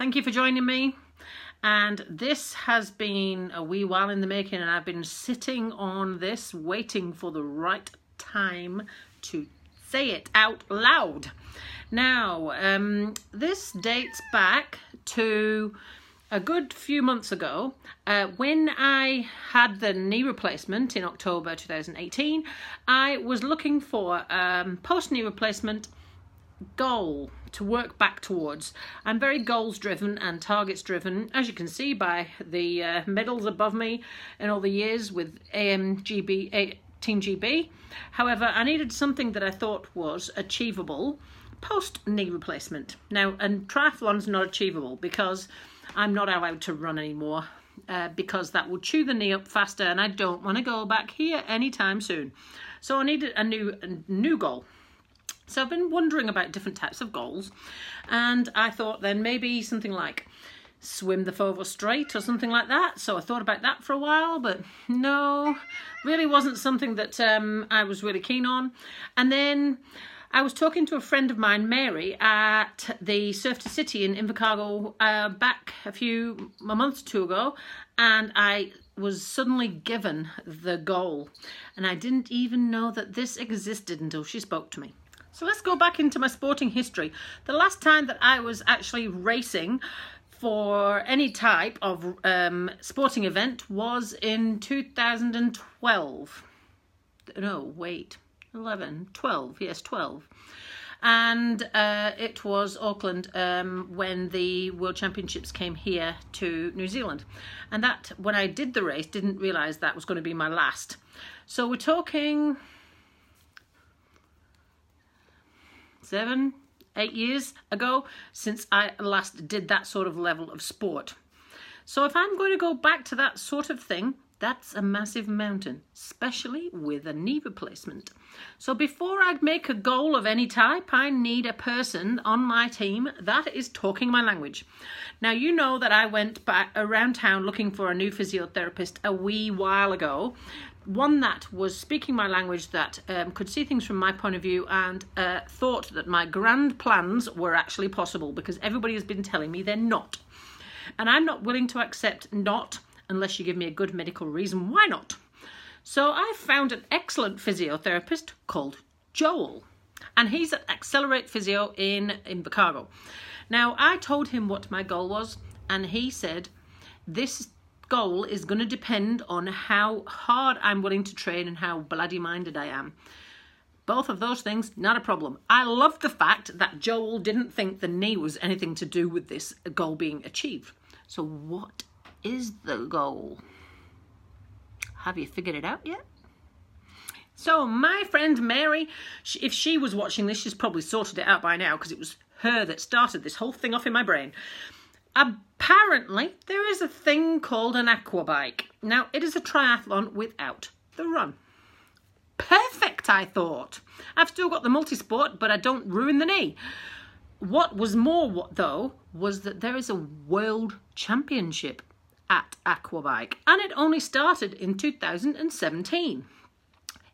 Thank you for joining me. And this has been a wee while in the making, and I've been sitting on this waiting for the right time to say it out loud. Now, um, this dates back to a good few months ago uh, when I had the knee replacement in October 2018. I was looking for um, post knee replacement goal to work back towards. I'm very goals driven and targets driven, as you can see by the uh, medals above me in all the years with AMGB, A, Team GB. However, I needed something that I thought was achievable post knee replacement. Now, and triathlon's not achievable because I'm not allowed to run anymore. Uh, because that will chew the knee up faster and I don't want to go back here anytime soon. So I needed a new a new goal. So I've been wondering about different types of goals, and I thought then maybe something like swim the Foveaux Strait or something like that. So I thought about that for a while, but no, really wasn't something that um, I was really keen on. And then I was talking to a friend of mine, Mary, at the Surf to City in Invercargill uh, back a few a month or two ago, and I was suddenly given the goal, and I didn't even know that this existed until she spoke to me. So let's go back into my sporting history. The last time that I was actually racing for any type of um, sporting event was in 2012. No, wait, 11, 12, yes, 12. And uh, it was Auckland um, when the World Championships came here to New Zealand. And that, when I did the race, didn't realise that was going to be my last. So we're talking seven, eight years ago since I last did that sort of level of sport. So if I'm going to go back to that sort of thing, that's a massive mountain, especially with a knee replacement. So before I make a goal of any type, I need a person on my team that is talking my language. Now, you know that I went back around town looking for a new physiotherapist a wee while ago one that was speaking my language that um, could see things from my point of view and uh, thought that my grand plans were actually possible because everybody has been telling me they're not. And I'm not willing to accept not unless you give me a good medical reason why not. So I found an excellent physiotherapist called Joel, and he's at Accelerate Physio in in Invercargill. Now I told him what my goal was, and he said, "This goal is going to depend on how hard I'm willing to train and how bloody minded I am. Both of those things, not a problem. I love the fact that Joel didn't think the knee was anything to do with this goal being achieved. So, what is the goal? Have you figured it out yet? So, my friend Mary, if she was watching this, she's probably sorted it out by now because it was her that started this whole thing off in my brain. Apparently, there is a thing called an aqua bike. Now, it is a triathlon without the run. Perfect, I thought. I've still got the multisport, but I don't ruin the knee. What was more, though, was that there is a world championship at Aquabike, and it only started in 2017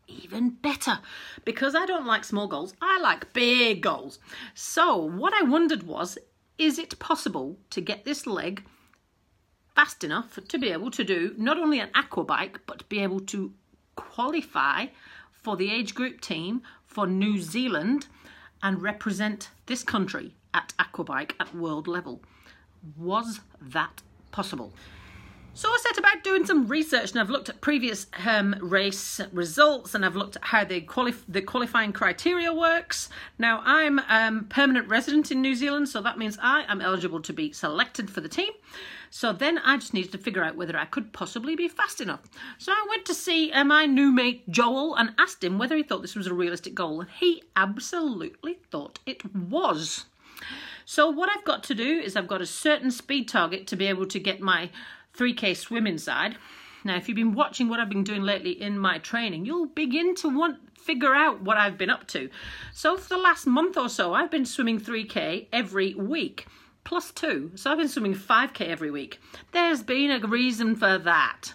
even better because I don't like small goals, I like big goals. So, what I wondered was is it possible to get this leg fast enough to be able to do not only an aqua bike but be able to qualify for the age group team for New Zealand and represent this country at aquabike at world level. Was that possible? So I set about doing some research and I've looked at previous um, race results and I've looked at how the, quali- the qualifying criteria works. Now I'm um, permanent resident in New Zealand, so that means I am eligible to be selected for the team. So then I just needed to figure out whether I could possibly be fast enough. So I went to see uh, my new mate Joel and asked him whether he thought this was a realistic goal, and he absolutely thought it was. So what I've got to do is I've got a certain speed target to be able to get my 3K swim inside. Now, if you've been watching what I've been doing lately in my training, you'll begin to want figure out what I've been up to. So for the last month or so, I've been swimming 3K every week, plus two. So I've been swimming 5K every week. There's been a reason for that.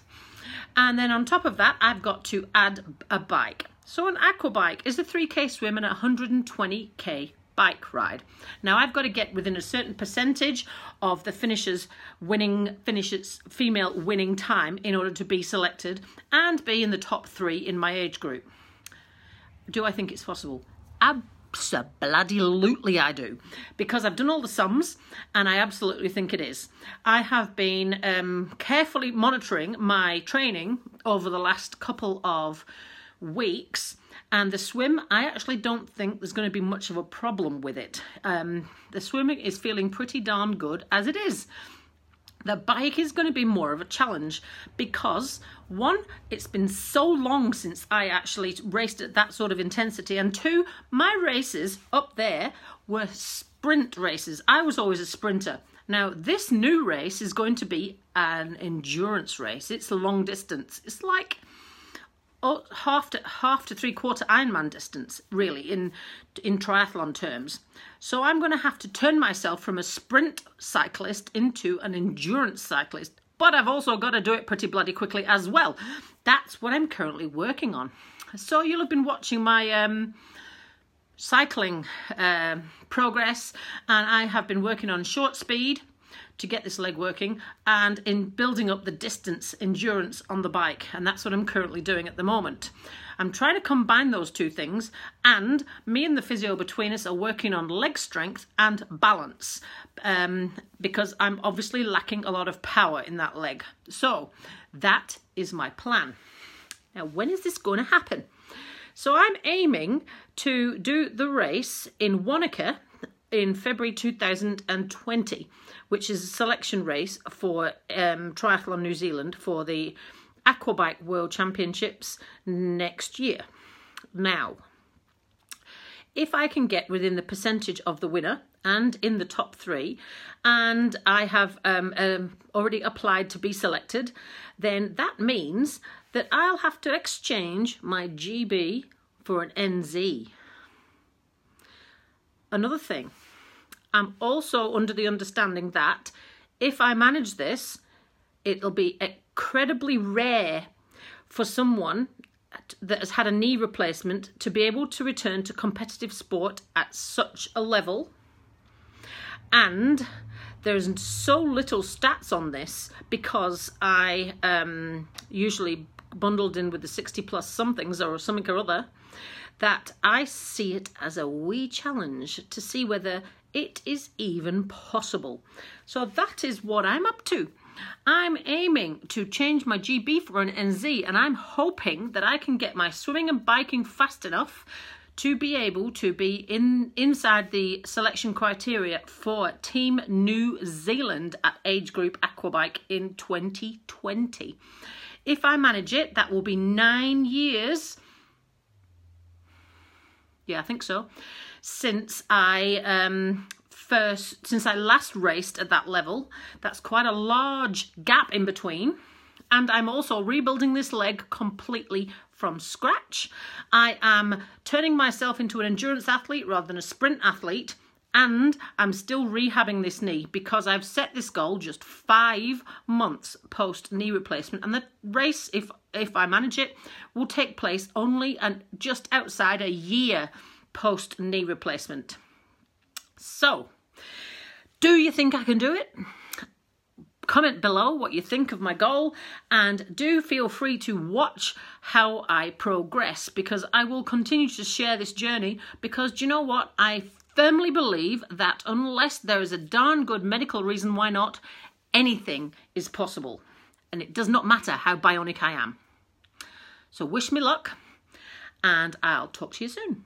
And then on top of that, I've got to add a bike. So an aqua bike is a 3K swim and a 120K bike ride. Now I've got to get within a certain percentage of the finishers winning finishers female winning time in order to be selected and be in the top three in my age group. Do I think it's possible? Absolutely, I do. Because I've done all the sums and I absolutely think it is. I have been um, carefully monitoring my training over the last couple of weeks. And the swim, I actually don't think there's going to be much of a problem with it. Um, the swimming is feeling pretty darn good as it is. The bike is going to be more of a challenge because one, it's been so long since I actually raced at that sort of intensity, and two, my races up there were sprint races. I was always a sprinter. Now, this new race is going to be an endurance race. It's long distance. It's like half to half to three quarter Ironman distance, really, in in triathlon terms. So I'm going to have to turn myself from a sprint cyclist into an endurance cyclist. But I've also got to do it pretty bloody quickly as well. That's what I'm currently working on. So you'll have been watching my um, cycling uh, progress, and I have been working on short speed to get this leg working and in building up the distance endurance on the bike. And that's what I'm currently doing at the moment. I'm trying to combine those two things, and me and the physio between us are working on leg strength and balance um, because I'm obviously lacking a lot of power in that leg. So that is my plan. Now, when is this going to happen? So I'm aiming to do the race in Wanaka in February 2020, which is a selection race for um, Triathlon New Zealand for the Aquabike World Championships next year. Now, if I can get within the percentage of the winner and in the top three, and I have um, um, already applied to be selected, then that means that I'll have to exchange my GB for an NZ. Another thing, I'm also under the understanding that if I manage this, it'll be incredibly rare for someone that has had a knee replacement to be able to return to competitive sport at such a level. And there's so little stats on this because I um, usually bundled in with the 60 plus somethings or something or other that I see it as a wee challenge to see whether it is even possible. So that is what I'm up to. I'm aiming to change my GB for an NZ and I'm hoping that I can get my swimming and biking fast enough to be able to be in inside the selection criteria for Team New Zealand at age group aquabike in 2020. If I manage it, that will be nine years. Yeah, I think so since I um, first, since I last raced at that level. That's quite a large gap in between. And I'm also rebuilding this leg completely from scratch. I am turning myself into an endurance athlete rather than a sprint athlete. And I'm still rehabbing this knee because I've set this goal just five months post knee replacement. And the race, if if I manage it, will take place only and just outside a year post knee replacement. So, do you think I can do it? Comment below what you think of my goal and do feel free to watch how I progress because I will continue to share this journey because do you know what? I firmly believe that unless there is a darn good medical reason why not, anything is possible. And it does not matter how bionic I am. So wish me luck and I'll talk to you soon.